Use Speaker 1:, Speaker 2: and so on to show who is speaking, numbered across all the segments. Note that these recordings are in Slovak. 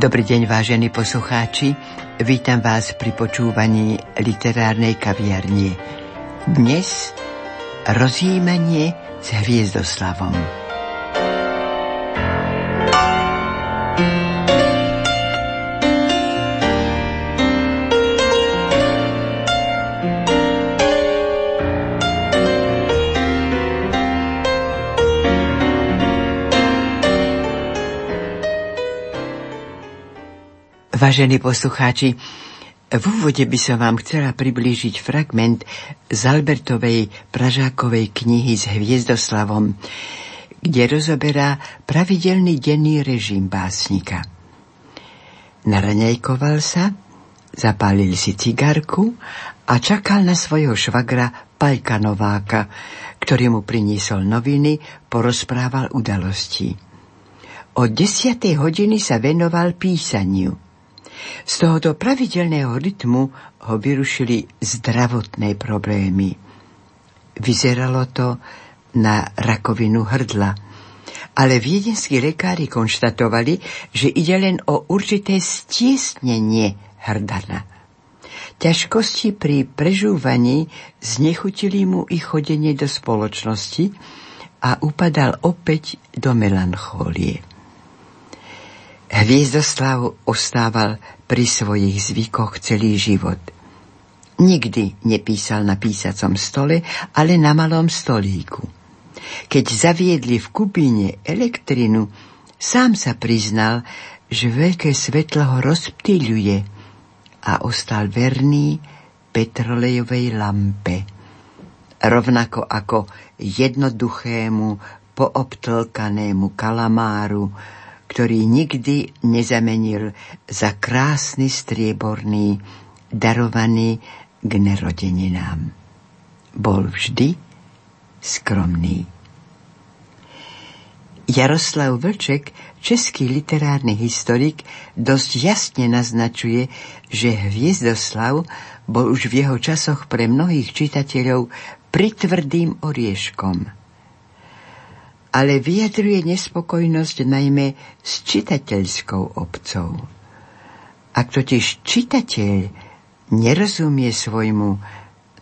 Speaker 1: Dobrý deň, vážení poslucháči. Vítam vás pri počúvaní literárnej kaviarne. Dnes rozjímanie s Hviezdoslavom. Vážení poslucháči, v úvode by som vám chcela priblížiť fragment z Albertovej Pražákovej knihy s Hviezdoslavom, kde rozoberá pravidelný denný režim básnika. Naraňajkoval sa, zapálil si cigarku a čakal na svojho švagra Pajka Nováka, ktorý mu priniesol noviny, porozprával udalosti. Od desiatej hodiny sa venoval písaniu – z tohoto pravidelného rytmu ho vyrušili zdravotné problémy. Vyzeralo to na rakovinu hrdla, ale viedenskí lekári konštatovali, že ide len o určité stiesnenie hrdana. Ťažkosti pri prežúvaní znechutili mu i chodenie do spoločnosti a upadal opäť do melanchólie. Hviezdoslav ostával pri svojich zvykoch celý život. Nikdy nepísal na písacom stole, ale na malom stolíku. Keď zaviedli v Kubíne elektrinu, sám sa priznal, že veľké svetlo ho rozptýľuje a ostal verný petrolejovej lampe. Rovnako ako jednoduchému, poobtlkanému kalamáru, ktorý nikdy nezamenil za krásny strieborný, darovaný k nerodeninám. Bol vždy skromný. Jaroslav Vlček, český literárny historik, dosť jasne naznačuje, že Hviezdoslav bol už v jeho časoch pre mnohých čitateľov pritvrdým orieškom – ale vyjadruje nespokojnosť najmä s čitateľskou obcov. Ak totiž čitateľ nerozumie svojmu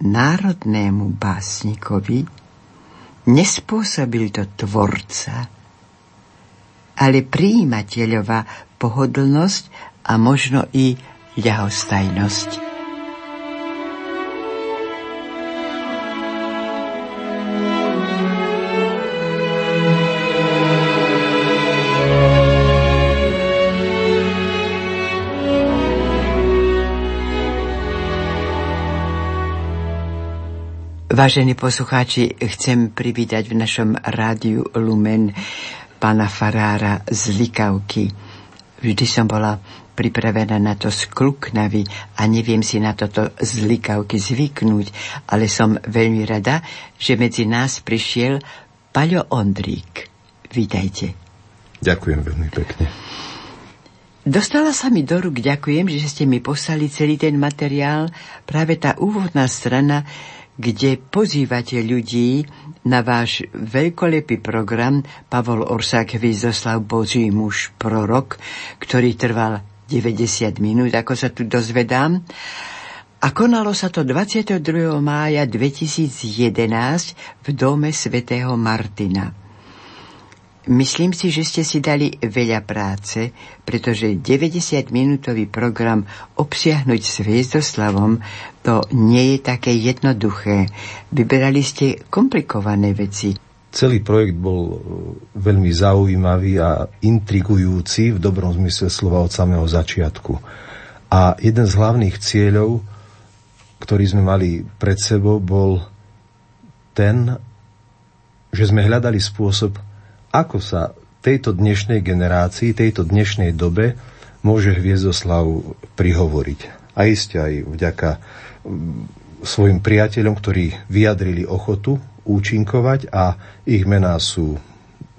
Speaker 1: národnému básnikovi, nespôsobil to tvorca, ale príjimateľova pohodlnosť a možno i ľahostajnosť. Vážení poslucháči, chcem privítať v našom rádiu Lumen pána Farára z Likavky. Vždy som bola pripravená na to skluknavy a neviem si na toto z Likavky zvyknúť, ale som veľmi rada, že medzi nás prišiel Paľo Ondrík. Vítajte.
Speaker 2: Ďakujem veľmi pekne.
Speaker 1: Dostala sa mi do rúk, ďakujem, že ste mi poslali celý ten materiál. Práve tá úvodná strana kde pozývate ľudí na váš veľkolepý program Pavol Orsák Výzoslav Boží muž prorok, ktorý trval 90 minút, ako sa tu dozvedám. A konalo sa to 22. mája 2011 v dome svätého Martina. Myslím si, že ste si dali veľa práce, pretože 90-minútový program obsiahnuť s Hviezdoslavom to nie je také jednoduché. Vyberali ste komplikované veci.
Speaker 2: Celý projekt bol e, veľmi zaujímavý a intrigujúci v dobrom zmysle slova od samého začiatku. A jeden z hlavných cieľov, ktorý sme mali pred sebou, bol ten, že sme hľadali spôsob, ako sa tejto dnešnej generácii, tejto dnešnej dobe môže Hviezdoslav prihovoriť. A iste aj vďaka mm, svojim priateľom, ktorí vyjadrili ochotu účinkovať a ich mená sú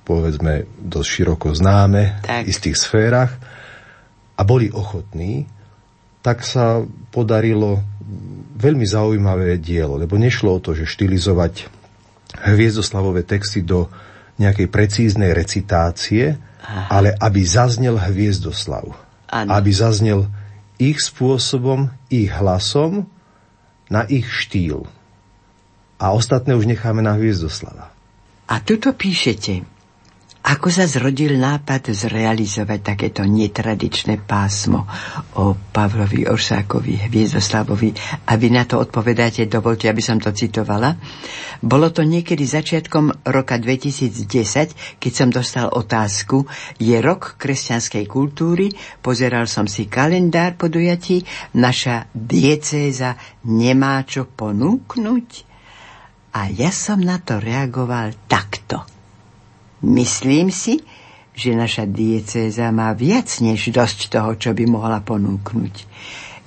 Speaker 2: povedzme dosť široko známe tak. v istých sférach a boli ochotní, tak sa podarilo veľmi zaujímavé dielo, lebo nešlo o to, že štilizovať hviezdoslavové texty do nejakej precíznej recitácie, Aha. ale aby zaznel hviezdoslav. Ano. Aby zaznel ich spôsobom, ich hlasom, na ich štýl. A ostatné už necháme na Hviezdoslava.
Speaker 1: A tuto píšete, ako sa zrodil nápad zrealizovať takéto netradičné pásmo o Pavlovi Orsákovi, Hviezdoslavovi a vy na to odpovedáte, dovolte, aby som to citovala. Bolo to niekedy začiatkom roka 2010, keď som dostal otázku, je rok kresťanskej kultúry, pozeral som si kalendár podujatí, naša diecéza nemá čo ponúknuť? A ja som na to reagoval takto. Myslím si, že naša diecéza má viac než dosť toho, čo by mohla ponúknuť.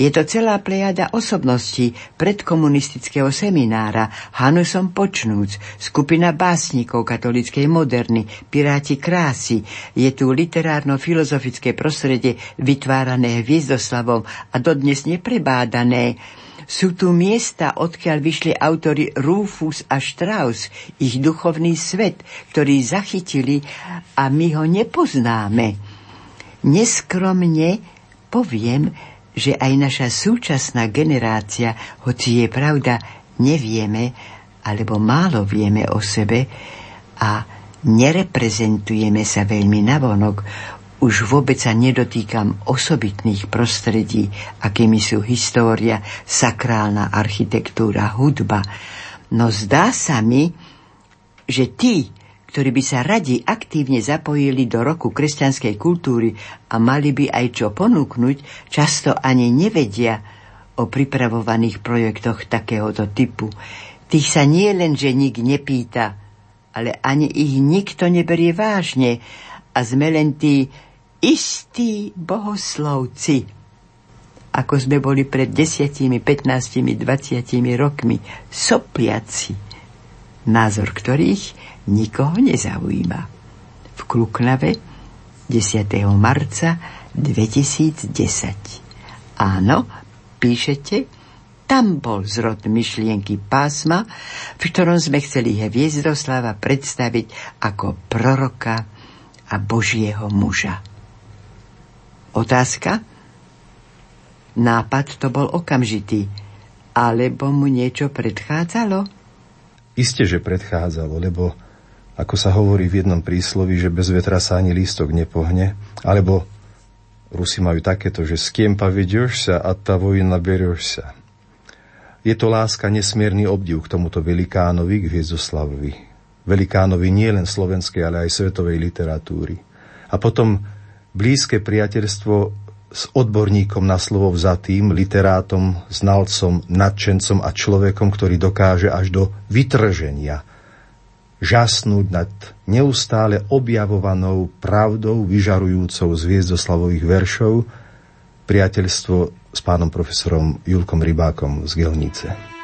Speaker 1: Je to celá plejada osobností predkomunistického seminára, Hanusom počnúc, skupina básnikov katolíckej moderny, piráti krásy, je tu literárno-filozofické prostredie vytvárané Hviezdoslavom a dodnes neprebádané, sú tu miesta, odkiaľ vyšli autory Rufus a Strauss, ich duchovný svet, ktorý zachytili a my ho nepoznáme. Neskromne poviem, že aj naša súčasná generácia, hoci je pravda, nevieme, alebo málo vieme o sebe a nereprezentujeme sa veľmi navonok, už vôbec sa nedotýkam osobitných prostredí, akými sú história, sakrálna architektúra, hudba. No zdá sa mi, že tí, ktorí by sa radi aktívne zapojili do roku kresťanskej kultúry a mali by aj čo ponúknuť, často ani nevedia o pripravovaných projektoch takéhoto typu. Tých sa nie len, že nik nepýta, ale ani ich nikto neberie vážne a sme len tí istí bohoslovci, ako sme boli pred desiatimi, 15, 20 rokmi, sopliaci, názor ktorých nikoho nezaujíma. V Kluknave 10. marca 2010. Áno, píšete, tam bol zrod myšlienky pásma, v ktorom sme chceli Hviezdoslava predstaviť ako proroka a Božieho muža. Otázka? Nápad to bol okamžitý, alebo mu niečo predchádzalo?
Speaker 2: Isté, že predchádzalo, lebo ako sa hovorí v jednom príslovi, že bez vetra sa ani lístok nepohne, alebo Rusi majú takéto, že s kým povedeš sa a tá vojna bereš sa. Je to láska nesmierny obdiv k tomuto velikánovi, k Hviezdoslavovi. Velikánovi nie len slovenskej, ale aj svetovej literatúry. A potom blízke priateľstvo s odborníkom na slovo vzatým, literátom, znalcom, nadšencom a človekom, ktorý dokáže až do vytrženia žasnúť nad neustále objavovanou pravdou vyžarujúcou z hviezdoslavových veršov, priateľstvo s pánom profesorom Julkom Rybákom z Gelnice.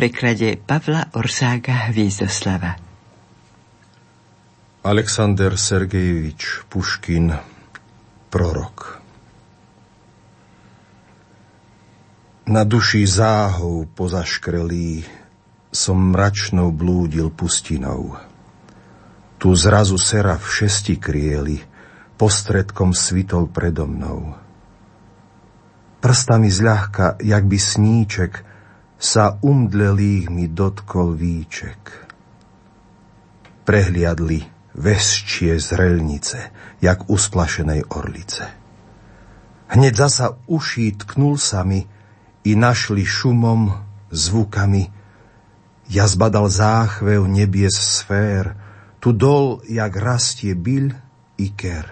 Speaker 1: Preklade Pavla Orsága Hviezdoslava.
Speaker 2: Alexander Sergejevič Puškin Prorok Na duši záhov pozaškrelý som mračnou blúdil pustinou. Tu zrazu sera v šesti krieli postredkom svitol predo mnou. Prstami zľahka, jak by sníček, sa umdlelých mi dotkol víček. Prehliadli vesčie zrelnice, jak usplašenej orlice. Hneď zasa uší tknul sa mi, i našli šumom, zvukami. Ja zbadal záchvev nebies sfér, tu dol, jak rastie byľ i ker.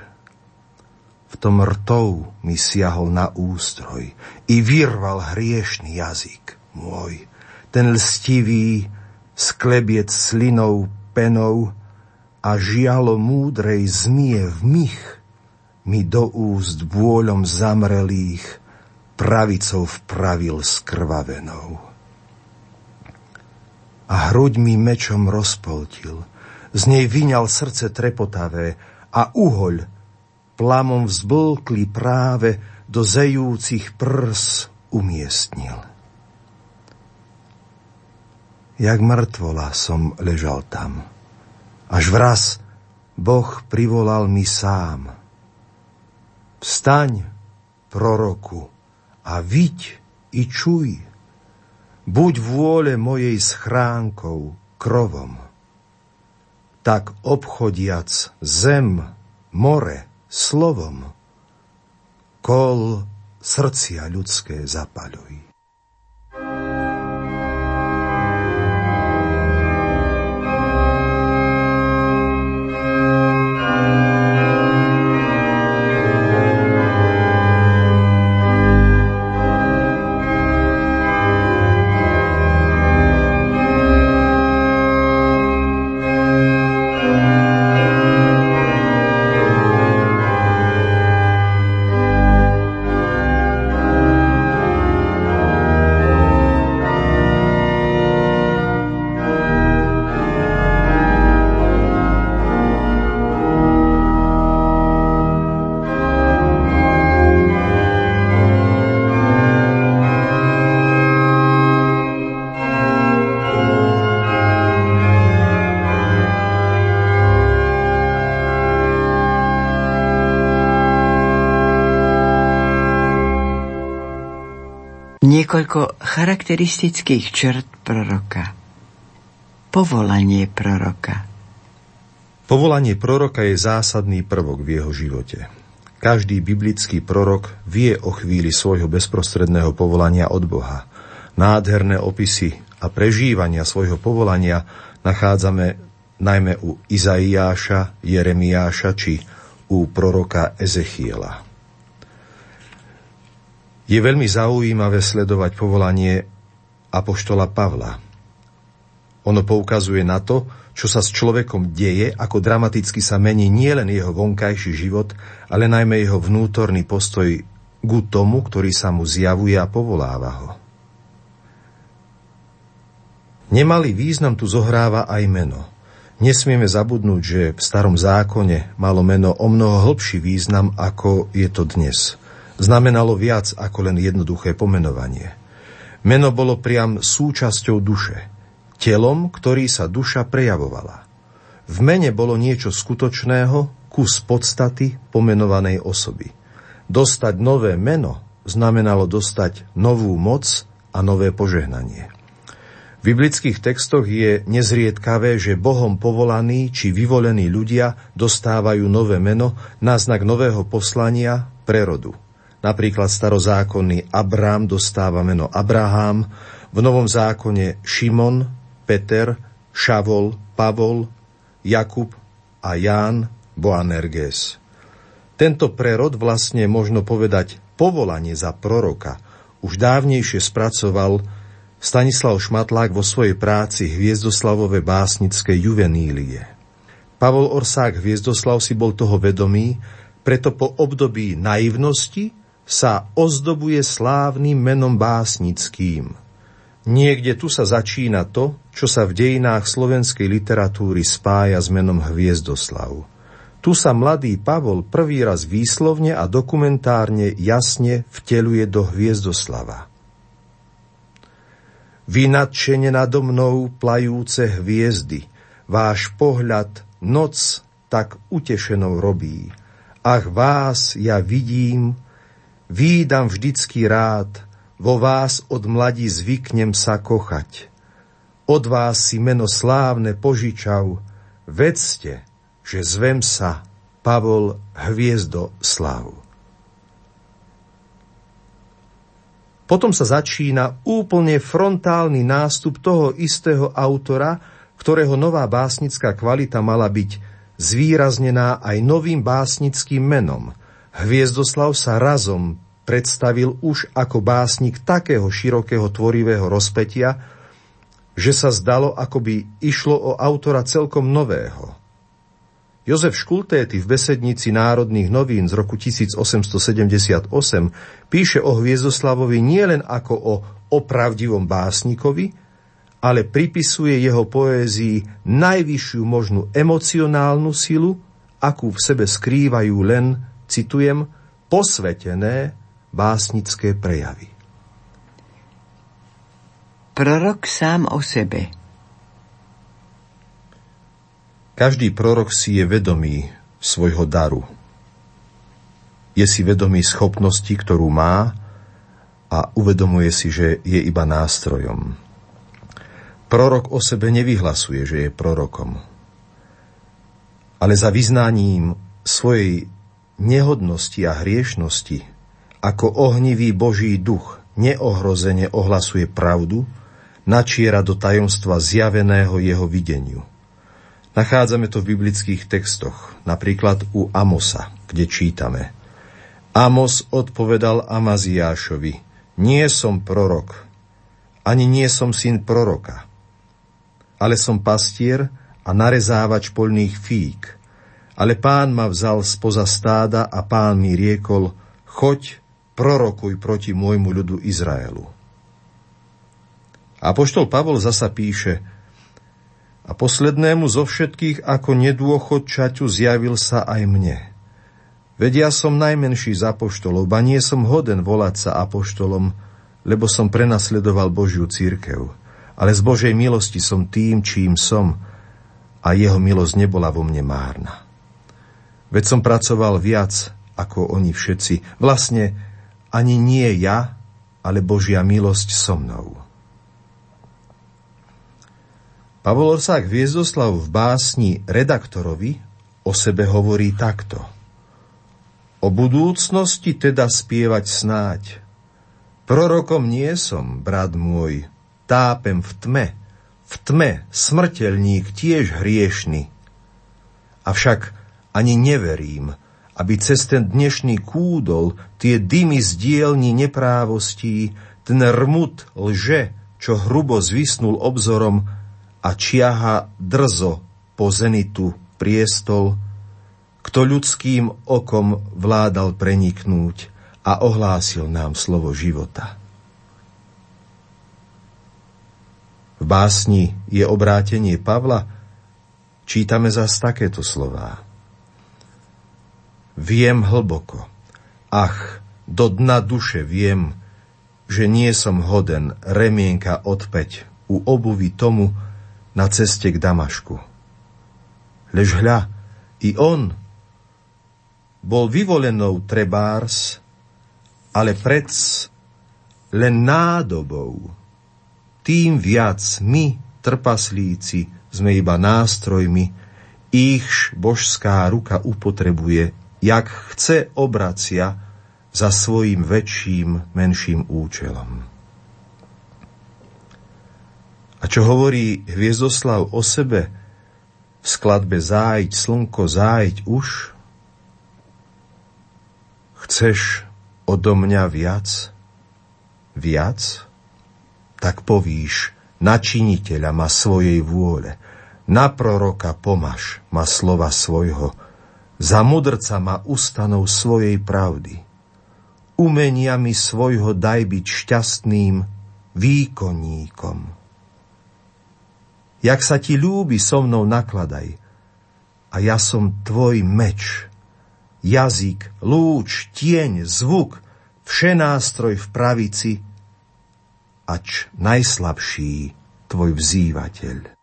Speaker 2: V tom rtov mi siahol na ústroj i vyrval hriešný jazyk môj. Ten lstivý, sklebiec slinou, penou a žialo múdrej zmie v mich mi do úst bôľom zamrelých pravicou vpravil skrvavenou. A hruď mi mečom rozpoltil, z nej vyňal srdce trepotavé a uhoľ plamom vzblkli práve do zejúcich prs umiestnil. Jak mŕtvola som ležal tam, až vraz Boh privolal mi sám. Vstaň, proroku, a viď i čuj. Buď vôle mojej schránkou, krovom. Tak obchodiac zem, more, slovom, kol srdcia ľudské zapaľuj.
Speaker 1: Niekoľko charakteristických črt proroka. Povolanie proroka
Speaker 2: Povolanie proroka je zásadný prvok v jeho živote. Každý biblický prorok vie o chvíli svojho bezprostredného povolania od Boha. Nádherné opisy a prežívania svojho povolania nachádzame najmä u Izaiáša, Jeremiáša či u proroka Ezechiela. Je veľmi zaujímavé sledovať povolanie apoštola Pavla. Ono poukazuje na to, čo sa s človekom deje, ako dramaticky sa mení nielen jeho vonkajší život, ale najmä jeho vnútorný postoj ku tomu, ktorý sa mu zjavuje a povoláva ho. Nemalý význam tu zohráva aj meno. Nesmieme zabudnúť, že v starom zákone malo meno o mnoho hlbší význam, ako je to dnes – znamenalo viac ako len jednoduché pomenovanie. Meno bolo priam súčasťou duše, telom, ktorý sa duša prejavovala. V mene bolo niečo skutočného, kus podstaty pomenovanej osoby. Dostať nové meno znamenalo dostať novú moc a nové požehnanie. V biblických textoch je nezriedkavé, že Bohom povolaní či vyvolení ľudia dostávajú nové meno na znak nového poslania prerodu. Napríklad starozákonný Abrám dostáva meno Abraham, v Novom zákone Šimon, Peter, Šavol, Pavol, Jakub a Ján Boanerges. Tento prerod vlastne možno povedať povolanie za proroka už dávnejšie spracoval Stanislav Šmatlák vo svojej práci Hviezdoslavové básnické juvenílie. Pavol Orsák Hviezdoslav si bol toho vedomý, preto po období naivnosti sa ozdobuje slávnym menom básnickým. Niekde tu sa začína to, čo sa v dejinách slovenskej literatúry spája s menom Hviezdoslav. Tu sa mladý Pavol prvý raz výslovne a dokumentárne jasne vteluje do Hviezdoslava. Vy nadšene nado mnou plajúce hviezdy, váš pohľad noc tak utešenou robí. Ach vás ja vidím, výdam vždycky rád, vo vás od mladí zvyknem sa kochať. Od vás si meno slávne požičav, vedzte, že zvem sa Pavol Hviezdo Slavu. Potom sa začína úplne frontálny nástup toho istého autora, ktorého nová básnická kvalita mala byť zvýraznená aj novým básnickým menom. Hviezdoslav sa razom predstavil už ako básnik takého širokého tvorivého rozpetia, že sa zdalo, ako by išlo o autora celkom nového. Jozef Škultéty v besednici Národných novín z roku 1878 píše o Hviezdoslavovi nielen ako o opravdivom básnikovi, ale pripisuje jeho poézii najvyššiu možnú emocionálnu silu, akú v sebe skrývajú len, citujem, posvetené básnické prejavy.
Speaker 1: Prorok sám o sebe –
Speaker 2: každý prorok si je vedomý svojho daru. Je si vedomý schopnosti, ktorú má a uvedomuje si, že je iba nástrojom. Prorok o sebe nevyhlasuje, že je prorokom. Ale za vyznaním svojej nehodnosti a hriešnosti, ako ohnivý Boží duch neohrozene ohlasuje pravdu, načiera do tajomstva zjaveného jeho videniu – Nachádzame to v biblických textoch, napríklad u Amosa, kde čítame. Amos odpovedal Amaziášovi, nie som prorok, ani nie som syn proroka, ale som pastier a narezávač polných fík. Ale pán ma vzal spoza stáda a pán mi riekol, choď, prorokuj proti môjmu ľudu Izraelu. A poštol Pavol zasa píše, a poslednému zo všetkých ako nedôchodčaťu zjavil sa aj mne. Veď ja som najmenší z apoštolov, ba nie som hoden volať sa apoštolom, lebo som prenasledoval Božiu církev. Ale z Božej milosti som tým, čím som, a jeho milosť nebola vo mne márna. Veď som pracoval viac ako oni všetci. Vlastne ani nie ja, ale Božia milosť so mnou. Pavol Orsák Viezdoslav v básni Redaktorovi o sebe hovorí takto. O budúcnosti teda spievať snáď. Prorokom nie som, brat môj, tápem v tme, v tme smrteľník tiež hriešný. Avšak ani neverím, aby cez ten dnešný kúdol tie dymy z dielni neprávostí, ten rmut lže, čo hrubo zvisnul obzorom, a čiaha drzo po zenitu priestol, kto ľudským okom vládal preniknúť a ohlásil nám slovo života. V básni je obrátenie Pavla, čítame zas takéto slová. Viem hlboko, ach, do dna duše viem, že nie som hoden remienka odpeť u obuvy tomu, na ceste k Damašku. Lež hľa, i on bol vyvolenou trebárs, ale prec len nádobou. Tým viac my, trpaslíci, sme iba nástrojmi, ichž božská ruka upotrebuje, jak chce obracia za svojim väčším, menším účelom. A čo hovorí Hviezdoslav o sebe v skladbe Zájď, slnko, zájď už? Chceš odo mňa viac? Viac? Tak povíš, na činiteľa ma svojej vôle, na proroka pomaž ma slova svojho, za mudrca ma ustanov svojej pravdy. Umeniami svojho daj byť šťastným, výkonníkom. Jak sa ti ľúbi so mnou nakladaj, a ja som tvoj meč, jazyk, lúč, tieň, zvuk, všenástroj v pravici, ač najslabší tvoj vzývateľ.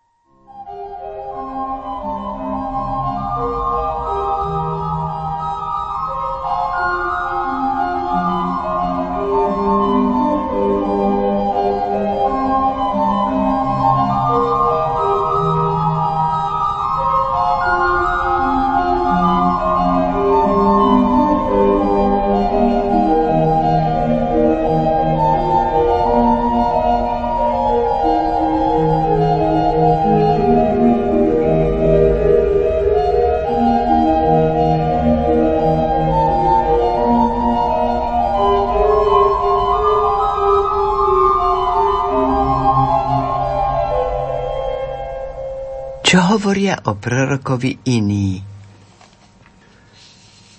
Speaker 1: O prorokovi iní.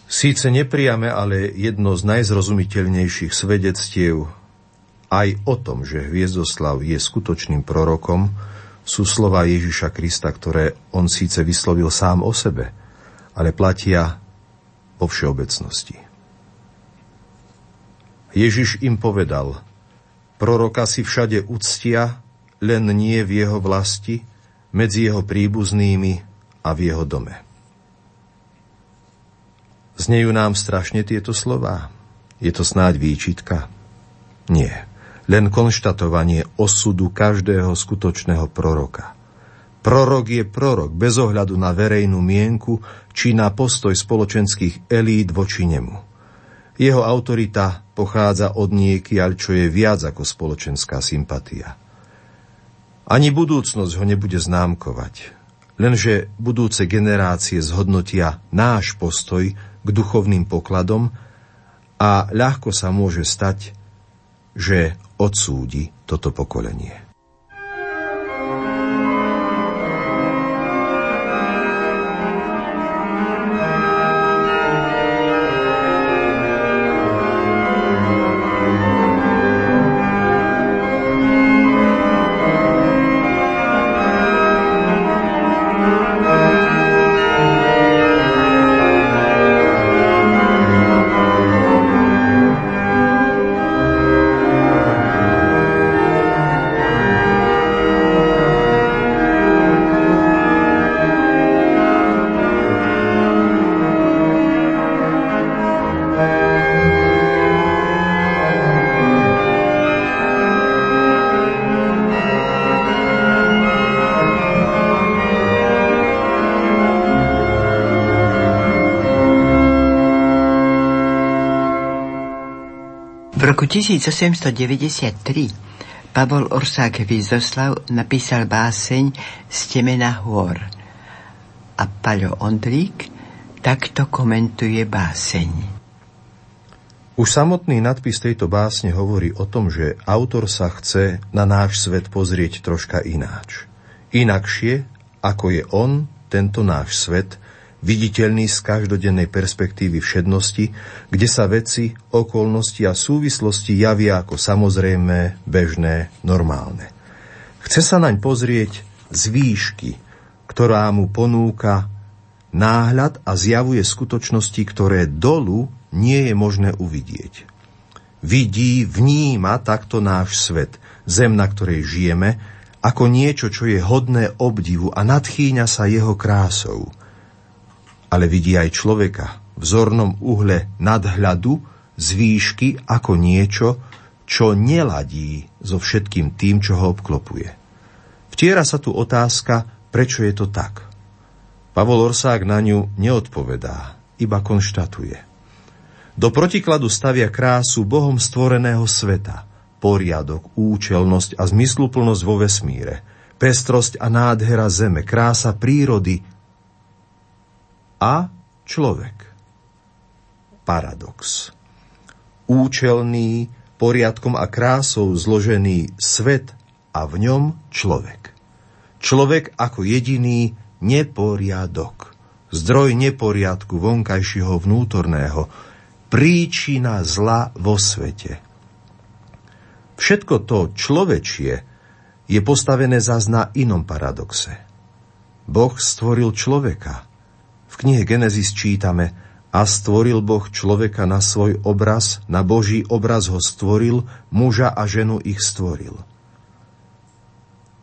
Speaker 2: Síce nepriame, ale jedno z najzrozumiteľnejších svedectiev aj o tom, že Hviezdoslav je skutočným prorokom, sú slova Ježiša Krista, ktoré on síce vyslovil sám o sebe, ale platia vo všeobecnosti. Ježiš im povedal, proroka si všade uctia, len nie v jeho vlasti, medzi jeho príbuznými a v jeho dome. Znejú nám strašne tieto slová? Je to snáď výčitka? Nie. Len konštatovanie osudu každého skutočného proroka. Prorok je prorok bez ohľadu na verejnú mienku či na postoj spoločenských elít voči nemu. Jeho autorita pochádza od niekiaľ, čo je viac ako spoločenská sympatia. Ani budúcnosť ho nebude známkovať. Lenže budúce generácie zhodnotia náš postoj k duchovným pokladom a ľahko sa môže stať, že odsúdi toto pokolenie.
Speaker 1: Roku 1893 Pavol Orsák Výzoslav napísal báseň Stemena hôr a Paľo Ondrík takto komentuje báseň.
Speaker 2: Už samotný nadpis tejto básne hovorí o tom, že autor sa chce na náš svet pozrieť troška ináč. Inakšie, ako je on, tento náš svet, viditeľný z každodennej perspektívy všednosti, kde sa veci, okolnosti a súvislosti javia ako samozrejme, bežné, normálne. Chce sa naň pozrieť z výšky, ktorá mu ponúka náhľad a zjavuje skutočnosti, ktoré dolu nie je možné uvidieť. Vidí, vníma takto náš svet, zem, na ktorej žijeme, ako niečo, čo je hodné obdivu a nadchýňa sa jeho krásou – ale vidí aj človeka v zornom uhle nadhľadu z výšky ako niečo, čo neladí so všetkým tým, čo ho obklopuje. Vtiera sa tu otázka, prečo je to tak. Pavol Orsák na ňu neodpovedá, iba konštatuje. Do protikladu stavia krásu Bohom stvoreného sveta, poriadok, účelnosť a zmysluplnosť vo vesmíre, pestrosť a nádhera zeme, krása prírody, a človek. Paradox. Účelný, poriadkom a krásou zložený svet a v ňom človek. Človek ako jediný neporiadok. Zdroj neporiadku vonkajšieho vnútorného. Príčina zla vo svete. Všetko to človečie je postavené zás na inom paradoxe. Boh stvoril človeka. V knihe Genesis čítame a stvoril Boh človeka na svoj obraz, na Boží obraz ho stvoril, muža a ženu ich stvoril.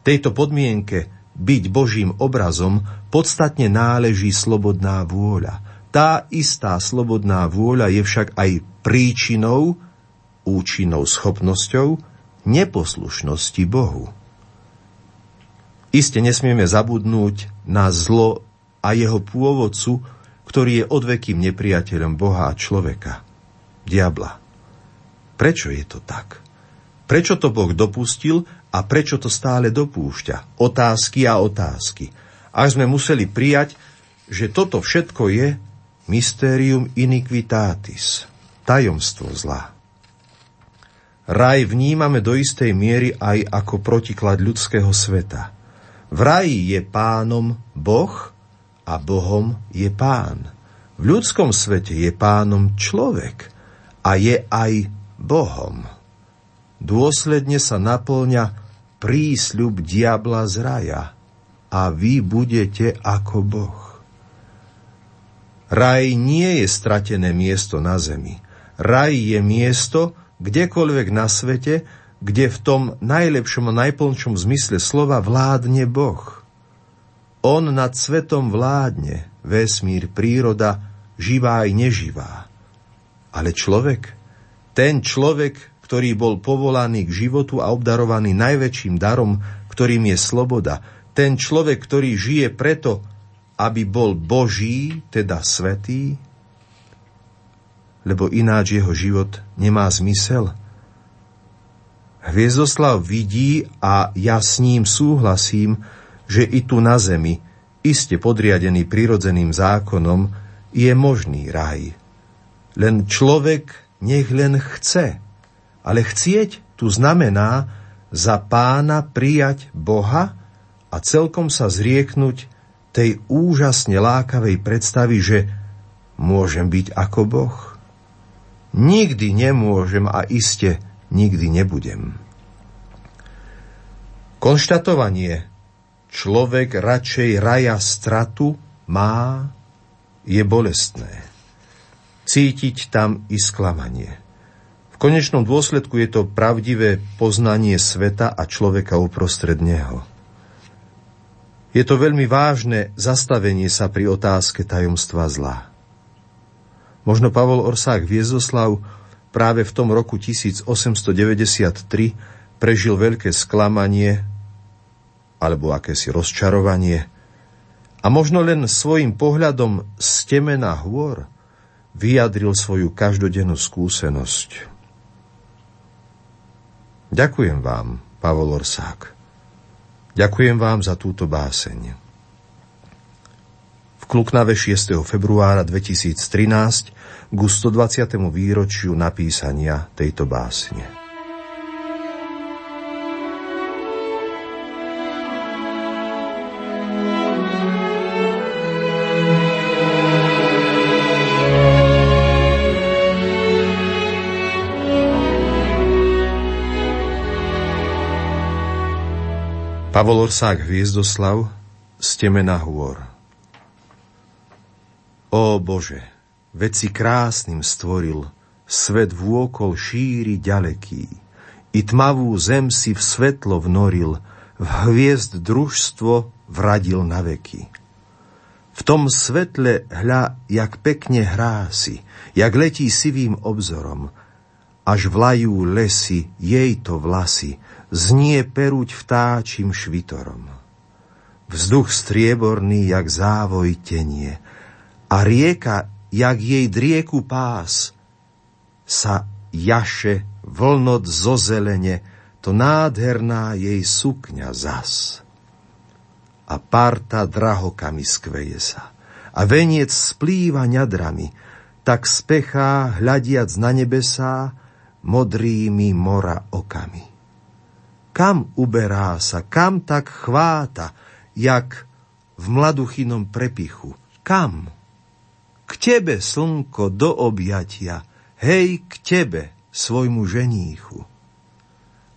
Speaker 2: Tejto podmienke byť Božím obrazom podstatne náleží slobodná vôľa. Tá istá slobodná vôľa je však aj príčinou, účinnou schopnosťou neposlušnosti Bohu. Iste nesmieme zabudnúť na zlo a jeho pôvodcu, ktorý je odvekým nepriateľom Boha a človeka, diabla. Prečo je to tak? Prečo to Boh dopustil a prečo to stále dopúšťa? Otázky a otázky. Až sme museli prijať, že toto všetko je mysterium iniquitatis, tajomstvo zla. Raj vnímame do istej miery aj ako protiklad ľudského sveta – v raji je pánom Boh a Bohom je pán. V ľudskom svete je pánom človek a je aj Bohom. Dôsledne sa naplňa prísľub diabla z raja a vy budete ako Boh. Raj nie je stratené miesto na zemi. Raj je miesto, kdekoľvek na svete, kde v tom najlepšom a najplnšom zmysle slova vládne Boh. On nad svetom vládne, vesmír, príroda, živá aj neživá. Ale človek, ten človek, ktorý bol povolaný k životu a obdarovaný najväčším darom, ktorým je sloboda, ten človek, ktorý žije preto, aby bol Boží, teda svetý, lebo ináč jeho život nemá zmysel – Hviezdoslav vidí a ja s ním súhlasím, že i tu na zemi, iste podriadený prirodzeným zákonom, je možný raj. Len človek nech len chce, ale chcieť tu znamená za pána prijať Boha a celkom sa zrieknúť tej úžasne lákavej predstavy, že môžem byť ako Boh. Nikdy nemôžem a iste nikdy nebudem. Konštatovanie človek radšej raja stratu má je bolestné. Cítiť tam i sklamanie. V konečnom dôsledku je to pravdivé poznanie sveta a človeka uprostred neho. Je to veľmi vážne zastavenie sa pri otázke tajomstva zla. Možno Pavol Orsák Viezoslav práve v tom roku 1893 prežil veľké sklamanie alebo akési rozčarovanie a možno len svojim pohľadom z temena hôr vyjadril svoju každodennú skúsenosť. Ďakujem vám, Pavol Orsák. Ďakujem vám za túto báseň. V Kluknave 6. februára 2013 k 120. výročiu napísania tejto básne. Pavol Orsák Hviezdoslav z temena hôr. Ó Bože, Veď si krásnym stvoril, svet vôkol šíri ďaleký. I tmavú zem si v svetlo vnoril, v hviezd družstvo vradil na veky. V tom svetle hľa, jak pekne hrá si, jak letí sivým obzorom, až vlajú lesy, jej to vlasy, znie peruť vtáčim švitorom. Vzduch strieborný, jak závoj tenie, a rieka jak jej drieku pás, sa jaše vlnot zo zelene, to nádherná jej sukňa zas. A parta drahokami skveje sa, a veniec splýva ňadrami, tak spechá, hľadiac na nebesá, modrými mora okami. Kam uberá sa, kam tak chváta, jak v mladuchynom prepichu? Kam? K tebe, slnko, do objatia, hej, k tebe, svojmu ženíchu.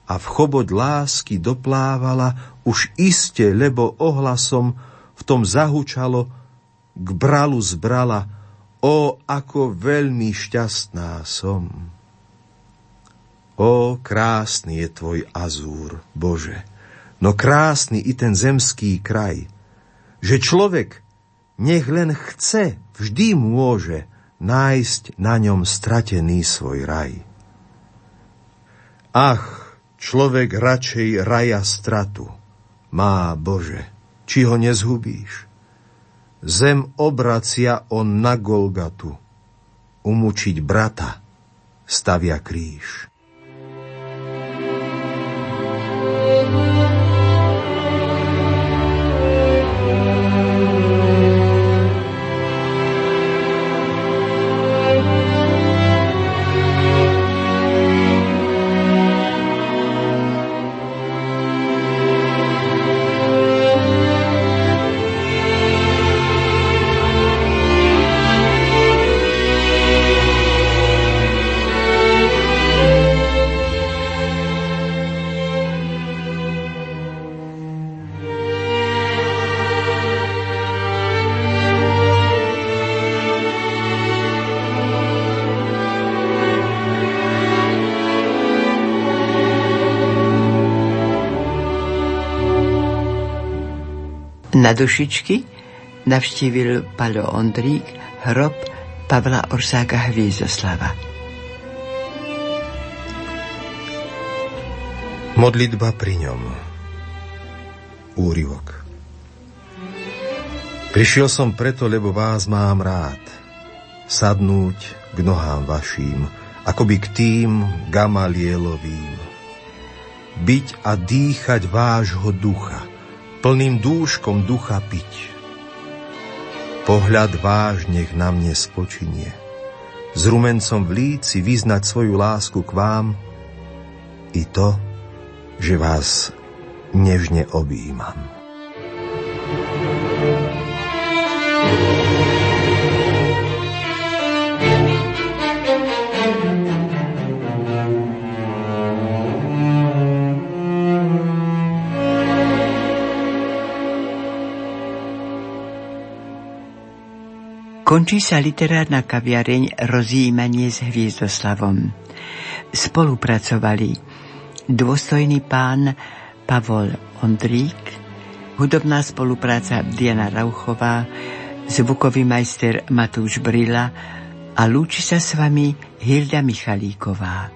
Speaker 2: a v chobod lásky doplávala, už iste, lebo ohlasom v tom zahučalo, k bralu zbrala, o, ako veľmi šťastná som. O, krásny je tvoj azúr, Bože, no krásny i ten zemský kraj, že človek nech len chce, vždy môže nájsť na ňom stratený svoj raj. Ach, človek radšej raja stratu má, Bože, či ho nezhubíš. Zem obracia on na Golgatu, umučiť brata stavia kríž.
Speaker 1: Na dušičky navštívil Palo Ondrík hrob Pavla Orsáka Hvízoslava.
Speaker 2: Modlitba pri ňom. Úrivok. Prišiel som preto, lebo vás mám rád. Sadnúť k nohám vaším, akoby k tým gamalielovým. Byť a dýchať vášho ducha – plným dúškom ducha piť. Pohľad váš nech na mne spočinie. S rumencom v líci vyznať svoju lásku k vám i to, že vás nežne objímam.
Speaker 1: Končí sa literárna kaviareň Rozjímanie s Hviezdoslavom. Spolupracovali dôstojný pán Pavol Ondrík, hudobná spolupráca Diana Rauchová, zvukový majster Matúš Brila a lúči sa s vami Hilda Michalíková.